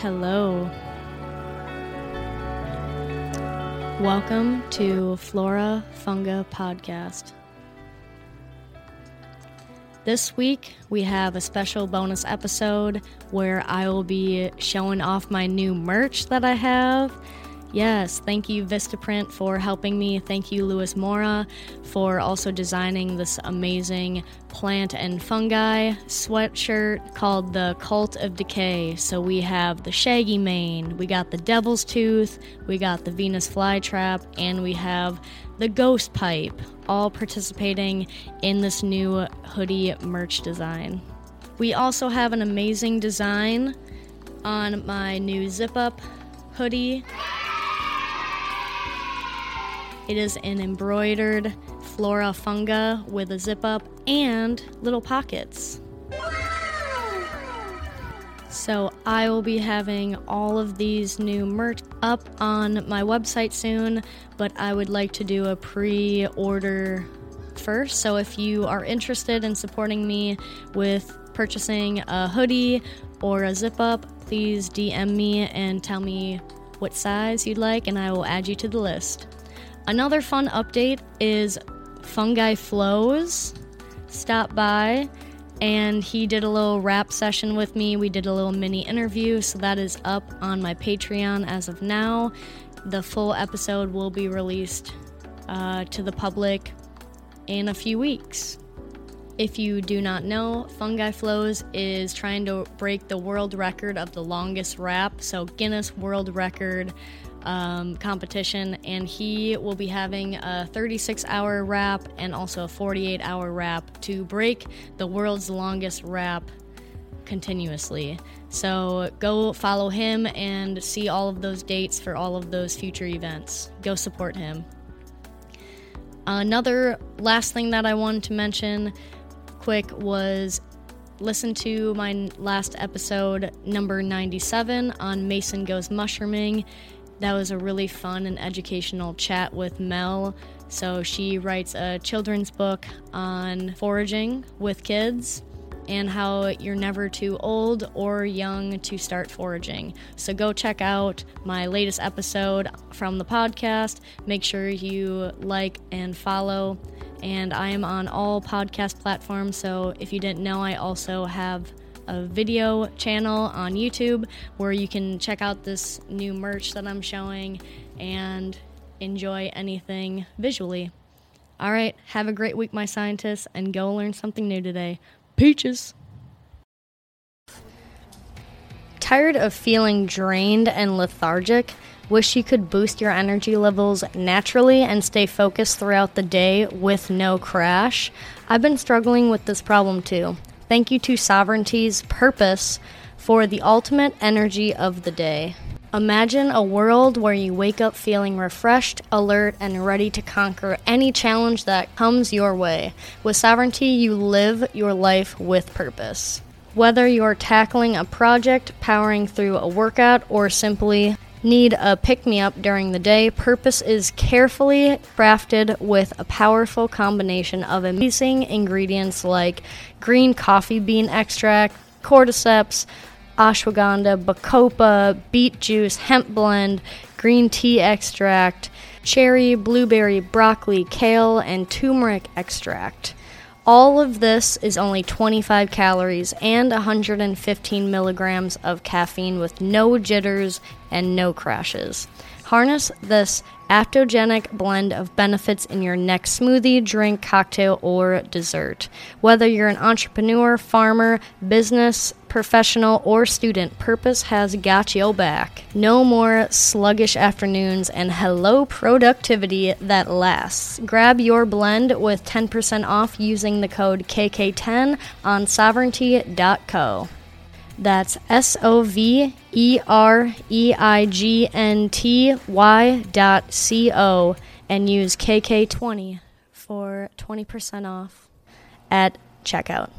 Hello. Welcome to Flora Funga Podcast. This week, we have a special bonus episode where I will be showing off my new merch that I have Yes, thank you Vistaprint for helping me. Thank you Luis Mora for also designing this amazing plant and fungi sweatshirt called the Cult of Decay. So we have the shaggy mane, we got the devil's tooth, we got the Venus flytrap, and we have the ghost pipe, all participating in this new hoodie merch design. We also have an amazing design on my new zip up hoodie. It is an embroidered flora funga with a zip up and little pockets. So I will be having all of these new merch up on my website soon, but I would like to do a pre order first. So if you are interested in supporting me with purchasing a hoodie or a zip up, please DM me and tell me what size you'd like, and I will add you to the list. Another fun update is Fungi Flows stopped by and he did a little rap session with me. We did a little mini interview, so that is up on my Patreon as of now. The full episode will be released uh, to the public in a few weeks. If you do not know, Fungi Flows is trying to break the world record of the longest rap, so Guinness World Record um, competition, and he will be having a 36 hour rap and also a 48 hour rap to break the world's longest rap continuously. So go follow him and see all of those dates for all of those future events. Go support him. Another last thing that I wanted to mention quick was listen to my last episode, number 97, on Mason Goes Mushrooming. That was a really fun and educational chat with Mel. So she writes a children's book on foraging with kids and how you're never too old or young to start foraging. So go check out my latest episode from the podcast. Make sure you like and follow. And I am on all podcast platforms. So if you didn't know, I also have a video channel on YouTube where you can check out this new merch that I'm showing and enjoy anything visually. All right, have a great week, my scientists, and go learn something new today. Peaches! Tired of feeling drained and lethargic? Wish you could boost your energy levels naturally and stay focused throughout the day with no crash? I've been struggling with this problem too. Thank you to Sovereignty's purpose for the ultimate energy of the day. Imagine a world where you wake up feeling refreshed, alert, and ready to conquer any challenge that comes your way. With Sovereignty, you live your life with purpose. Whether you're tackling a project, powering through a workout, or simply need a pick me up during the day, Purpose is carefully crafted with a powerful combination of amazing ingredients like green coffee bean extract, cordyceps, ashwagandha, bacopa, beet juice, hemp blend, green tea extract, cherry, blueberry, broccoli, kale, and turmeric extract. All of this is only 25 calories and 115 milligrams of caffeine with no jitters and no crashes. Harness this aptogenic blend of benefits in your next smoothie, drink, cocktail, or dessert. Whether you're an entrepreneur, farmer, business professional, or student, Purpose has got your back. No more sluggish afternoons and hello productivity that lasts. Grab your blend with 10% off using the code KK10 on sovereignty.co. That's S O V E R E I G N T Y dot C O and use KK20 for 20% off at checkout.